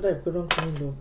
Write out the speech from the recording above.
그래 그런 고민도